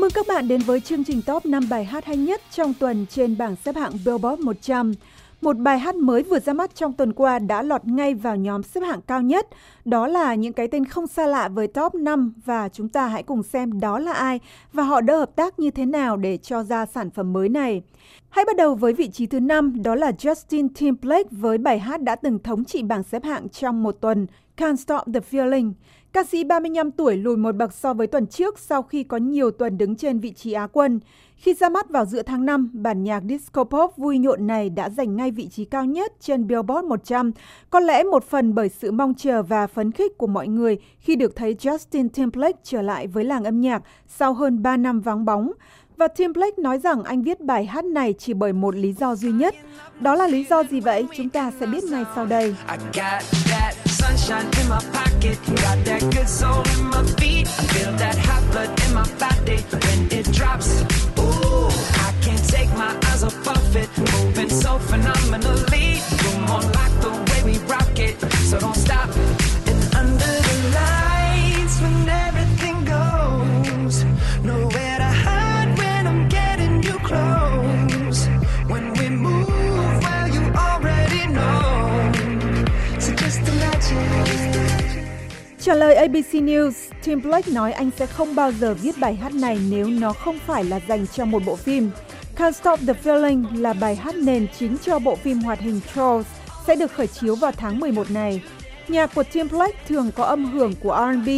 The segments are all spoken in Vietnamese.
mừng các bạn đến với chương trình top 5 bài hát hay nhất trong tuần trên bảng xếp hạng Billboard 100. Một bài hát mới vừa ra mắt trong tuần qua đã lọt ngay vào nhóm xếp hạng cao nhất. Đó là những cái tên không xa lạ với top 5 và chúng ta hãy cùng xem đó là ai và họ đã hợp tác như thế nào để cho ra sản phẩm mới này. Hãy bắt đầu với vị trí thứ 5, đó là Justin Timberlake với bài hát đã từng thống trị bảng xếp hạng trong một tuần, Can't Stop the Feeling. Ca sĩ 35 tuổi lùi một bậc so với tuần trước sau khi có nhiều tuần đứng trên vị trí Á quân. Khi ra mắt vào giữa tháng 5, bản nhạc disco pop vui nhộn này đã giành ngay vị trí cao nhất trên Billboard 100, có lẽ một phần bởi sự mong chờ và phấn khích của mọi người khi được thấy Justin Timberlake trở lại với làng âm nhạc sau hơn 3 năm vắng bóng. Và Timberlake nói rằng anh viết bài hát này chỉ bởi một lý do duy nhất. Đó là lý do gì vậy? Chúng ta sẽ biết ngay sau đây. Sunshine in my pocket. Got that good Trả lời ABC News, Tim Blake nói anh sẽ không bao giờ viết bài hát này nếu nó không phải là dành cho một bộ phim. Can't Stop the Feeling là bài hát nền chính cho bộ phim hoạt hình Trolls sẽ được khởi chiếu vào tháng 11 này. Nhạc của Tim Blake thường có âm hưởng của R&B,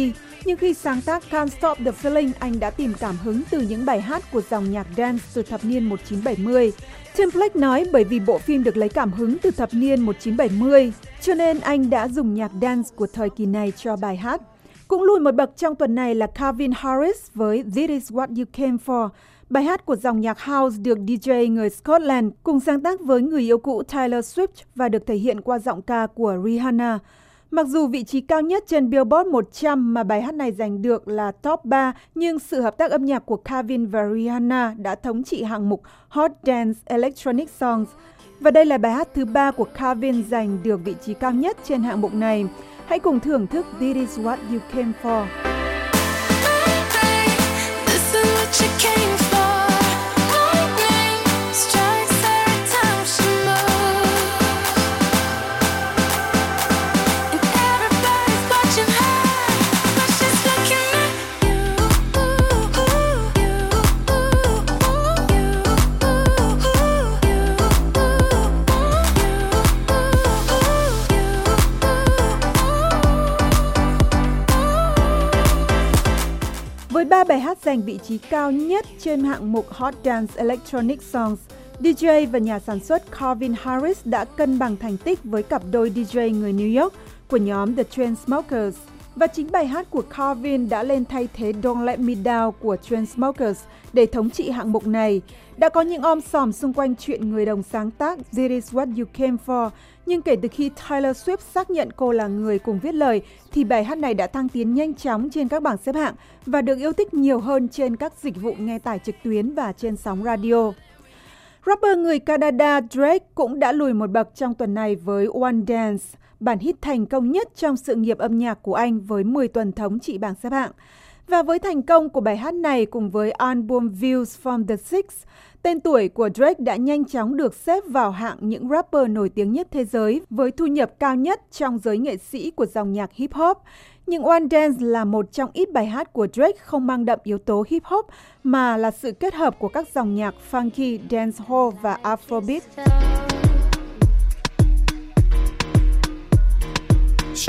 nhưng khi sáng tác Can't Stop the Feeling, anh đã tìm cảm hứng từ những bài hát của dòng nhạc dance từ thập niên 1970. Tim Blake nói bởi vì bộ phim được lấy cảm hứng từ thập niên 1970, cho nên anh đã dùng nhạc dance của thời kỳ này cho bài hát. Cũng lùi một bậc trong tuần này là Calvin Harris với This Is What You Came For. Bài hát của dòng nhạc house được DJ người Scotland cùng sáng tác với người yêu cũ Taylor Swift và được thể hiện qua giọng ca của Rihanna. Mặc dù vị trí cao nhất trên Billboard 100 mà bài hát này giành được là top 3, nhưng sự hợp tác âm nhạc của Calvin và Rihanna đã thống trị hạng mục Hot Dance Electronic Songs. Và đây là bài hát thứ ba của Calvin giành được vị trí cao nhất trên hạng mục này. Hãy cùng thưởng thức This Is What You Came For. This is what you came bài hát giành vị trí cao nhất trên hạng mục Hot Dance Electronic Songs, DJ và nhà sản xuất Calvin Harris đã cân bằng thành tích với cặp đôi DJ người New York của nhóm The Chainsmokers. Và chính bài hát của Calvin đã lên thay thế Don't Let Me Down của Transmokers để thống trị hạng mục này. Đã có những om sòm xung quanh chuyện người đồng sáng tác This Is What You Came For, nhưng kể từ khi Taylor Swift xác nhận cô là người cùng viết lời, thì bài hát này đã thăng tiến nhanh chóng trên các bảng xếp hạng và được yêu thích nhiều hơn trên các dịch vụ nghe tải trực tuyến và trên sóng radio. Rapper người Canada Drake cũng đã lùi một bậc trong tuần này với One Dance, bản hit thành công nhất trong sự nghiệp âm nhạc của anh với 10 tuần thống trị bảng xếp hạng. Và với thành công của bài hát này cùng với album Views from the Six, tên tuổi của Drake đã nhanh chóng được xếp vào hạng những rapper nổi tiếng nhất thế giới với thu nhập cao nhất trong giới nghệ sĩ của dòng nhạc hip hop. Nhưng One Dance là một trong ít bài hát của Drake không mang đậm yếu tố hip hop mà là sự kết hợp của các dòng nhạc funky, dancehall và afrobeat.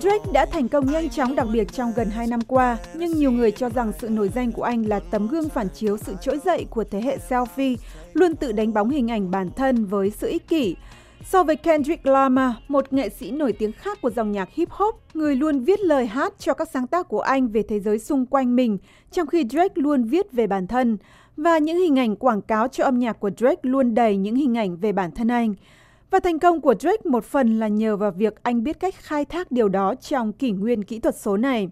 Drake đã thành công nhanh chóng đặc biệt trong gần 2 năm qua, nhưng nhiều người cho rằng sự nổi danh của anh là tấm gương phản chiếu sự trỗi dậy của thế hệ selfie, luôn tự đánh bóng hình ảnh bản thân với sự ích kỷ. So với Kendrick Lamar, một nghệ sĩ nổi tiếng khác của dòng nhạc hip hop, người luôn viết lời hát cho các sáng tác của anh về thế giới xung quanh mình, trong khi Drake luôn viết về bản thân. Và những hình ảnh quảng cáo cho âm nhạc của Drake luôn đầy những hình ảnh về bản thân anh. Và thành công của Drake một phần là nhờ vào việc anh biết cách khai thác điều đó trong kỷ nguyên kỹ thuật số này.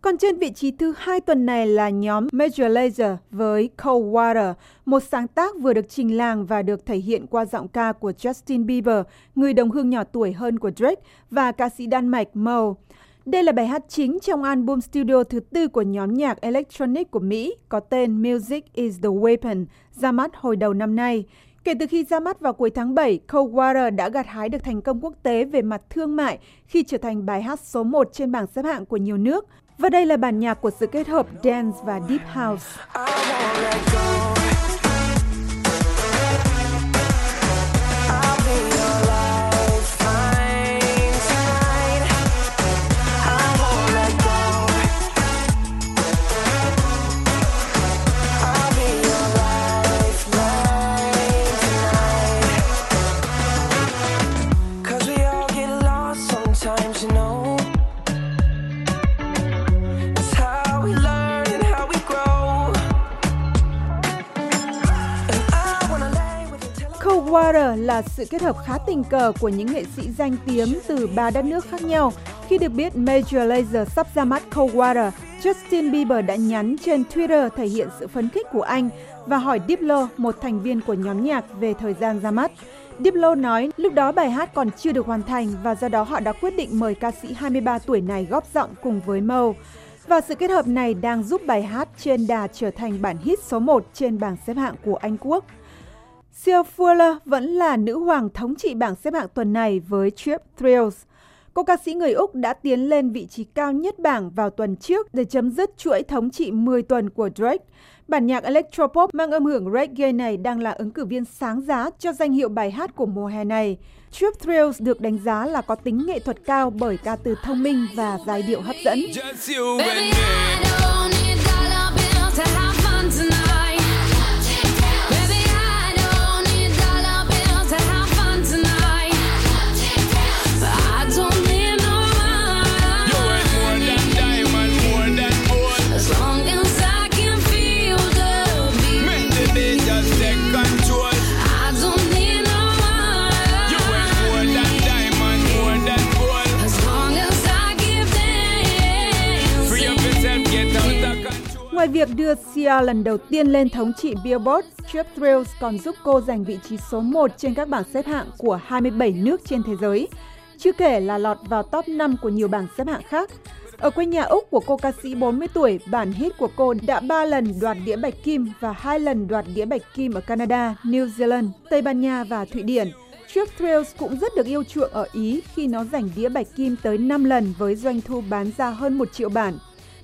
Còn trên vị trí thứ hai tuần này là nhóm Major Lazer với Cold Water, một sáng tác vừa được trình làng và được thể hiện qua giọng ca của Justin Bieber, người đồng hương nhỏ tuổi hơn của Drake, và ca sĩ Đan Mạch Mo. Đây là bài hát chính trong album studio thứ tư của nhóm nhạc electronic của Mỹ có tên Music is the Weapon, ra mắt hồi đầu năm nay. Kể từ khi ra mắt vào cuối tháng 7, Cold Water đã gặt hái được thành công quốc tế về mặt thương mại khi trở thành bài hát số 1 trên bảng xếp hạng của nhiều nước. Và đây là bản nhạc của sự kết hợp dance và deep house. Water là sự kết hợp khá tình cờ của những nghệ sĩ danh tiếng từ ba đất nước khác nhau. Khi được biết Major Lazer sắp ra mắt Cold Water, Justin Bieber đã nhắn trên Twitter thể hiện sự phấn khích của anh và hỏi Diplo, một thành viên của nhóm nhạc, về thời gian ra mắt. Diplo nói lúc đó bài hát còn chưa được hoàn thành và do đó họ đã quyết định mời ca sĩ 23 tuổi này góp giọng cùng với Mo. Và sự kết hợp này đang giúp bài hát trên đà trở thành bản hit số 1 trên bảng xếp hạng của Anh Quốc. Sia Fuller vẫn là nữ hoàng thống trị bảng xếp hạng tuần này với Trip Thrills. Cô ca sĩ người Úc đã tiến lên vị trí cao nhất bảng vào tuần trước để chấm dứt chuỗi thống trị 10 tuần của Drake. Bản nhạc electropop mang âm hưởng reggae này đang là ứng cử viên sáng giá cho danh hiệu bài hát của mùa hè này. Trip Thrills được đánh giá là có tính nghệ thuật cao bởi ca từ thông minh và giai điệu hấp dẫn. Just you Baby, and me. Ngoài việc đưa Sia lần đầu tiên lên thống trị Billboard, Trip Thrills còn giúp cô giành vị trí số 1 trên các bảng xếp hạng của 27 nước trên thế giới, chưa kể là lọt vào top 5 của nhiều bảng xếp hạng khác. Ở quê nhà Úc của cô ca sĩ 40 tuổi, bản hit của cô đã 3 lần đoạt đĩa bạch kim và 2 lần đoạt đĩa bạch kim ở Canada, New Zealand, Tây Ban Nha và Thụy Điển. Trip Thrills cũng rất được yêu chuộng ở Ý khi nó giành đĩa bạch kim tới 5 lần với doanh thu bán ra hơn 1 triệu bản.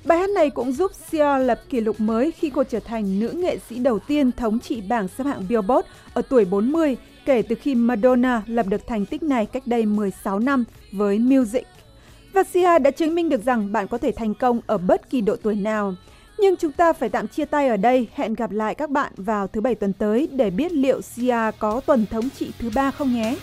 Bài hát này cũng giúp Sia lập kỷ lục mới khi cô trở thành nữ nghệ sĩ đầu tiên thống trị bảng xếp hạng Billboard ở tuổi 40 kể từ khi Madonna lập được thành tích này cách đây 16 năm với Music. Và Sia đã chứng minh được rằng bạn có thể thành công ở bất kỳ độ tuổi nào. Nhưng chúng ta phải tạm chia tay ở đây. Hẹn gặp lại các bạn vào thứ bảy tuần tới để biết liệu Sia có tuần thống trị thứ ba không nhé.